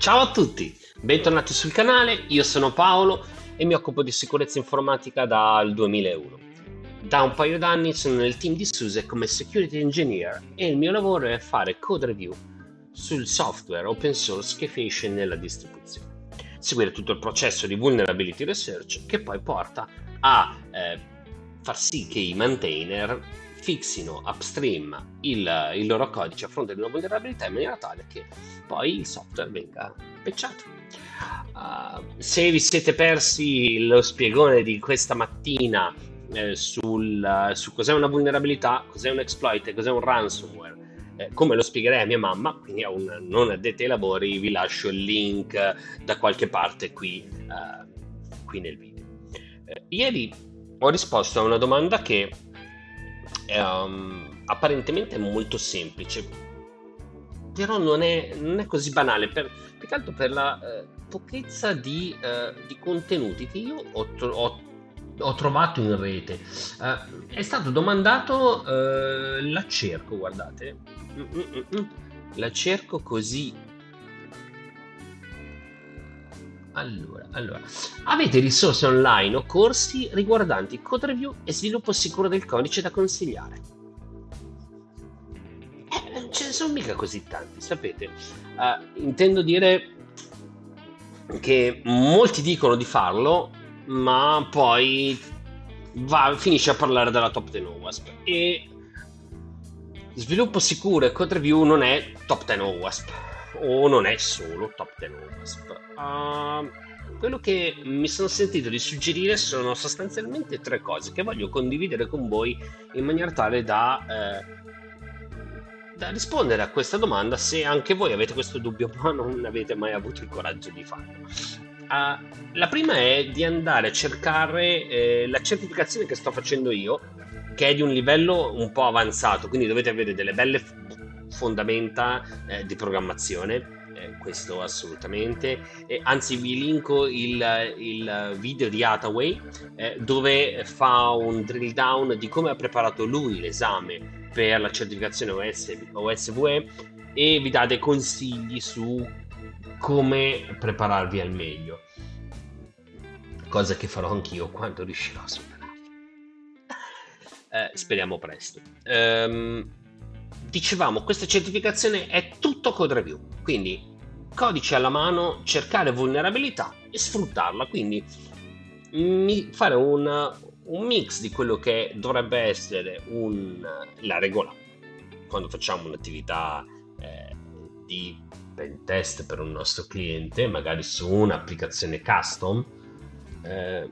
Ciao a tutti, bentornati sul canale, io sono Paolo e mi occupo di sicurezza informatica dal 2001. Da un paio d'anni sono nel team di SUSE come Security Engineer e il mio lavoro è fare code review sul software open source che finisce nella distribuzione. Seguire tutto il processo di vulnerability research che poi porta a eh, far sì che i maintainer fixino upstream il, il, loro codice a fronte di una vulnerabilità in maniera tale che poi il software venga patchato. Uh, se vi siete persi lo spiegone di questa mattina eh, sul, su cos'è una vulnerabilità, cos'è un exploit e cos'è un ransomware, eh, come lo spiegherei a mia mamma, quindi a un non addetto ai lavori, vi lascio il link da qualche parte qui, uh, qui nel video. Eh, ieri ho risposto a una domanda che um, apparentemente è molto semplice, però non è, non è così banale, per, più che altro per la eh, pochezza di, eh, di, contenuti che io ho, ho, ho trovato in rete. Uh, è stato domandato, uh, la cerco, guardate, Mm-mm-mm. la cerco così Allora, allora, avete risorse online o corsi riguardanti code review e sviluppo sicuro del codice da consigliare? Eh, non ce ne sono mica così tanti, sapete. Uh, intendo dire che molti dicono di farlo, ma poi va, finisce a parlare della top 10 OWASP e sviluppo sicuro e code review non è top 10 OWASP o non è solo top 10 OWASP. Uh, quello che mi sono sentito di suggerire sono sostanzialmente tre cose che voglio condividere con voi in maniera tale da, eh, da rispondere a questa domanda se anche voi avete questo dubbio ma non avete mai avuto il coraggio di farlo. Uh, la prima è di andare a cercare eh, la certificazione che sto facendo io, che è di un livello un po' avanzato, quindi dovete avere delle belle fondamenta eh, di programmazione. Eh, questo assolutamente. Eh, anzi, vi linko il, il video di Hathaway eh, dove fa un drill down di come ha preparato lui l'esame per la certificazione OS, OSVE e vi dà dei consigli su come prepararvi al meglio. Cosa che farò anch'io quando riuscirò a superarlo. Eh, speriamo presto. Um, dicevamo, questa certificazione è tutto code review, quindi codice alla mano, cercare vulnerabilità e sfruttarla, quindi fare un, un mix di quello che dovrebbe essere un, la regola quando facciamo un'attività eh, di pen test per un nostro cliente, magari su un'applicazione custom. Eh,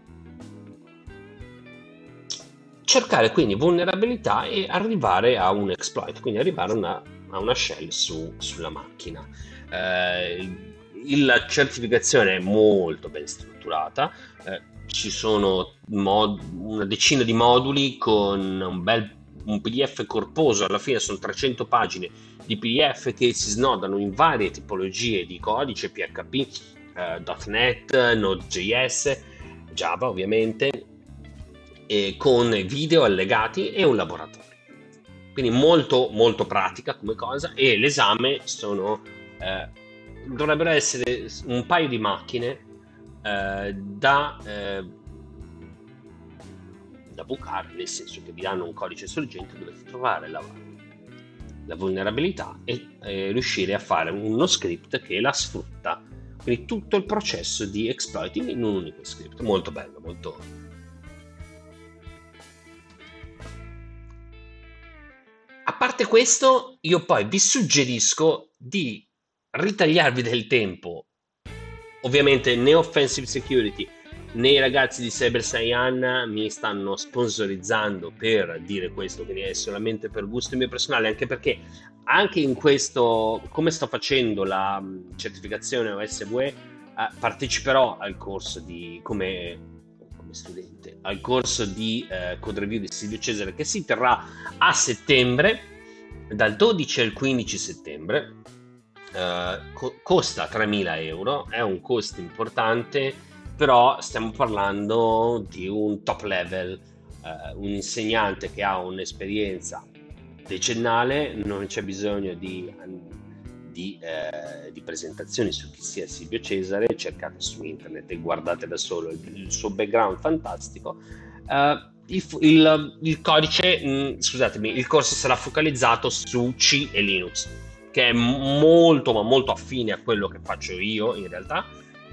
cercare quindi vulnerabilità e arrivare a un exploit, quindi arrivare una, a una shell su, sulla macchina. Eh, la certificazione è molto ben strutturata, eh, ci sono mod- una decina di moduli con un bel un PDF corposo, alla fine sono 300 pagine di PDF che si snodano in varie tipologie di codice, PHP, eh, .NET, Node.js, Java ovviamente, eh, con video allegati e un laboratorio. Quindi molto molto pratica come cosa e l'esame sono eh, dovrebbero essere un paio di macchine eh, da, eh, da bucare, nel senso che vi danno un codice sorgente, dovete trovare la, la vulnerabilità e eh, riuscire a fare uno script che la sfrutta. Quindi tutto il processo di exploiting in un unico script. Molto bello, molto, parte questo, io poi vi suggerisco di ritagliarvi del tempo. Ovviamente né Offensive Security né i ragazzi di Cyber Cyan mi stanno sponsorizzando per dire questo, quindi è solamente per gusto mio personale, anche perché anche in questo, come sto facendo la certificazione OSVE, eh, parteciperò al corso di come studente al corso di eh, code review di Silvio Cesare che si terrà a settembre dal 12 al 15 settembre. Eh, co- costa 3.000 euro, è un costo importante, però stiamo parlando di un top level, eh, un insegnante che ha un'esperienza decennale, non c'è bisogno di, di, eh, di, presentazioni su chi sia Silvio Cesare, cercate su internet e guardate da solo il, il suo background fantastico. Uh, il, il, il, codice, mh, mm, scusatemi, il corso sarà focalizzato su C e Linux, che è molto ma molto affine a quello che faccio io in realtà.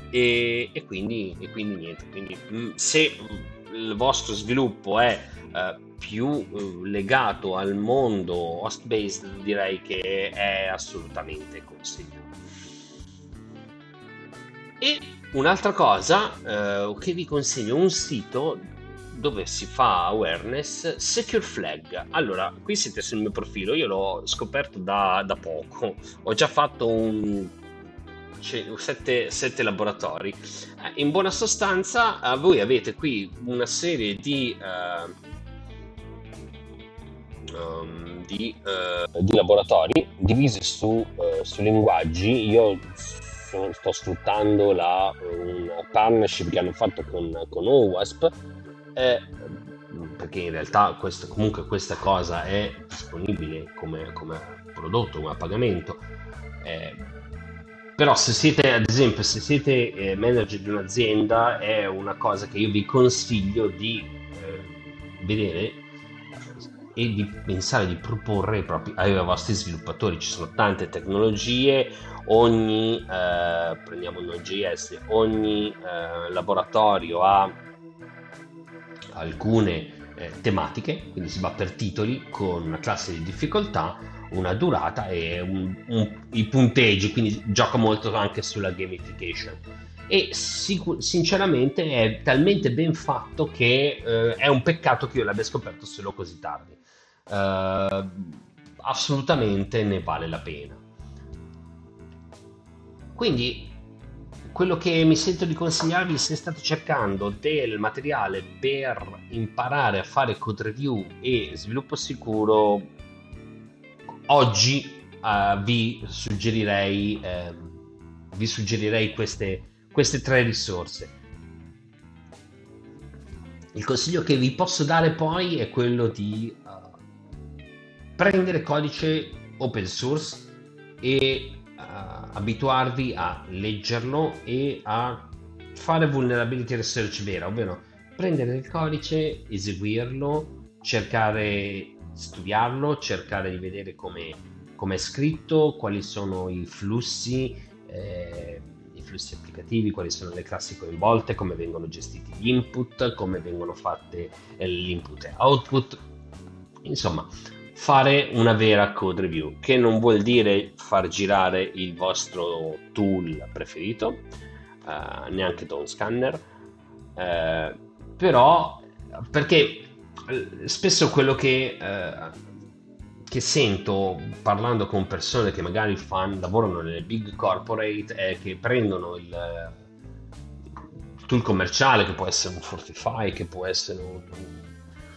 E, e, quindi, e quindi, niente. Quindi, mh, mm, se il vostro sviluppo è uh, più uh, legato al mondo host-based, direi che è assolutamente consigliato. E un'altra cosa uh, che vi consiglio, un sito dove si fa awareness Secure Flag. Allora, qui siete sul mio profilo, io l'ho scoperto da, da poco, ho già fatto un sette, sette, laboratori. Eh, in buona sostanza, uh, voi avete qui una serie di, uh, um, di, uh, di, laboratori divisi su, su linguaggi. Io sto sfruttando la, una partnership che hanno fatto con, con OWASP è, perché in realtà questo, comunque questa cosa è disponibile come, come prodotto, come pagamento. Eh, però se siete, ad esempio, se siete eh, manager di un'azienda, è una cosa che io vi consiglio di eh, vedere e di pensare di proporre ai vostri sviluppatori. Ci sono tante tecnologie, ogni, eh, prendiamo Node.js, ogni eh, laboratorio ha alcune eh, tematiche, quindi si va per titoli con una classe di difficoltà, una durata e un, un, i punteggi, quindi gioca molto anche sulla gamification. E sic- sinceramente è talmente ben fatto che eh, è un peccato che io l'abbia scoperto solo così tardi. Uh, assolutamente ne vale la pena. Quindi quello che mi sento di consigliarvi se state cercando del materiale per imparare a fare code review e sviluppo sicuro, oggi uh, vi suggerirei, uh, vi suggerirei queste, queste tre risorse. Il consiglio che vi posso dare poi è quello di uh, prendere codice open source e abituarvi a leggerlo e a fare vulnerability research vera, ovvero prendere il codice, eseguirlo, cercare di studiarlo, cercare di vedere come, è scritto, quali sono i flussi, eh, i flussi applicativi, quali sono le classi coinvolte, come vengono gestiti gli input, come vengono fatte l'input e output. Insomma, fare una vera code review, che non vuol dire far girare il vostro tool preferito, uh, neanche Dawn Scanner, uh, però perché eh, spesso quello che, uh, che, sento parlando con persone che magari fan, lavorano nelle big corporate è che prendono il tool commerciale che può essere un Fortify, che può essere un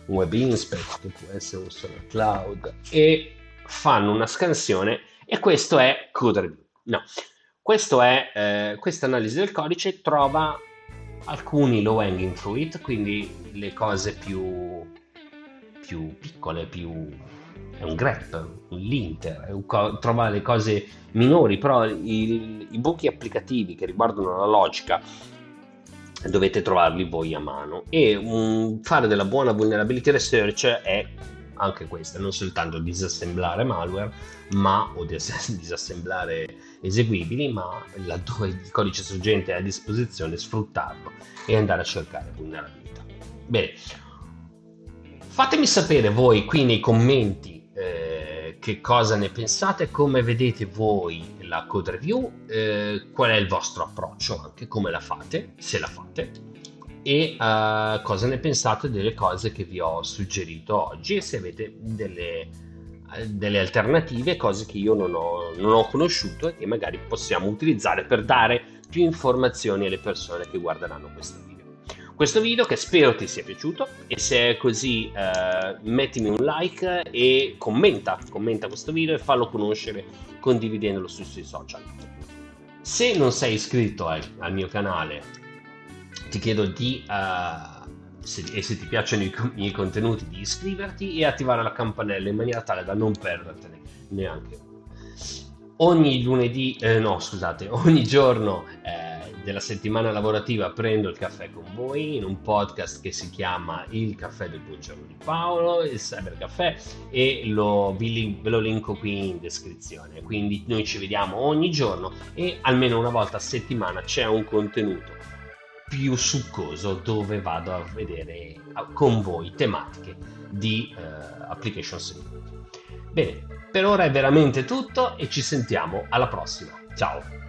web inspect, può essere un sonar cloud, e fanno una scansione e questo è code. No, questo è, eh, questa analisi del codice trova alcuni low hanging fruit, quindi le cose più, più piccole, più è un grep, un linter, un co- trova le cose minori, però il, i buchi applicativi che riguardano la logica dovete trovarli voi a mano e um, fare della buona vulnerability research è anche questa, non soltanto disassemblare malware ma, o disassemblare eseguibili, ma laddove il codice sorgente è a disposizione sfruttarlo e andare a cercare vulnerabilità. Bene, fatemi sapere voi qui nei commenti che cosa ne pensate, come vedete voi la code review, eh, qual è il vostro approccio, anche come la fate, se la fate, e uh, cosa ne pensate delle cose che vi ho suggerito oggi e se avete delle, delle alternative, cose che io non ho, non ho conosciuto e che magari possiamo utilizzare per dare più informazioni alle persone che guarderanno questo video questo video che spero ti sia piaciuto e se è così eh, mettimi un like e commenta, commenta questo video e fallo conoscere condividendolo sui suoi social. Se non sei iscritto al, al mio canale ti chiedo di, uh, se, e se ti piacciono i, i miei contenuti, di iscriverti e attivare la campanella in maniera tale da non perdertene neanche ogni lunedì, eh, no scusate, ogni giorno eh, della settimana lavorativa prendo il caffè con voi in un podcast che si chiama Il caffè del buongiorno di Paolo, il Cyber Caffè e lo, vi, ve lo linko qui in descrizione. Quindi noi ci vediamo ogni giorno e almeno una volta a settimana c'è un contenuto più succoso dove vado a vedere con voi tematiche di eh, application security. Bene, per ora è veramente tutto e ci sentiamo alla prossima. Ciao!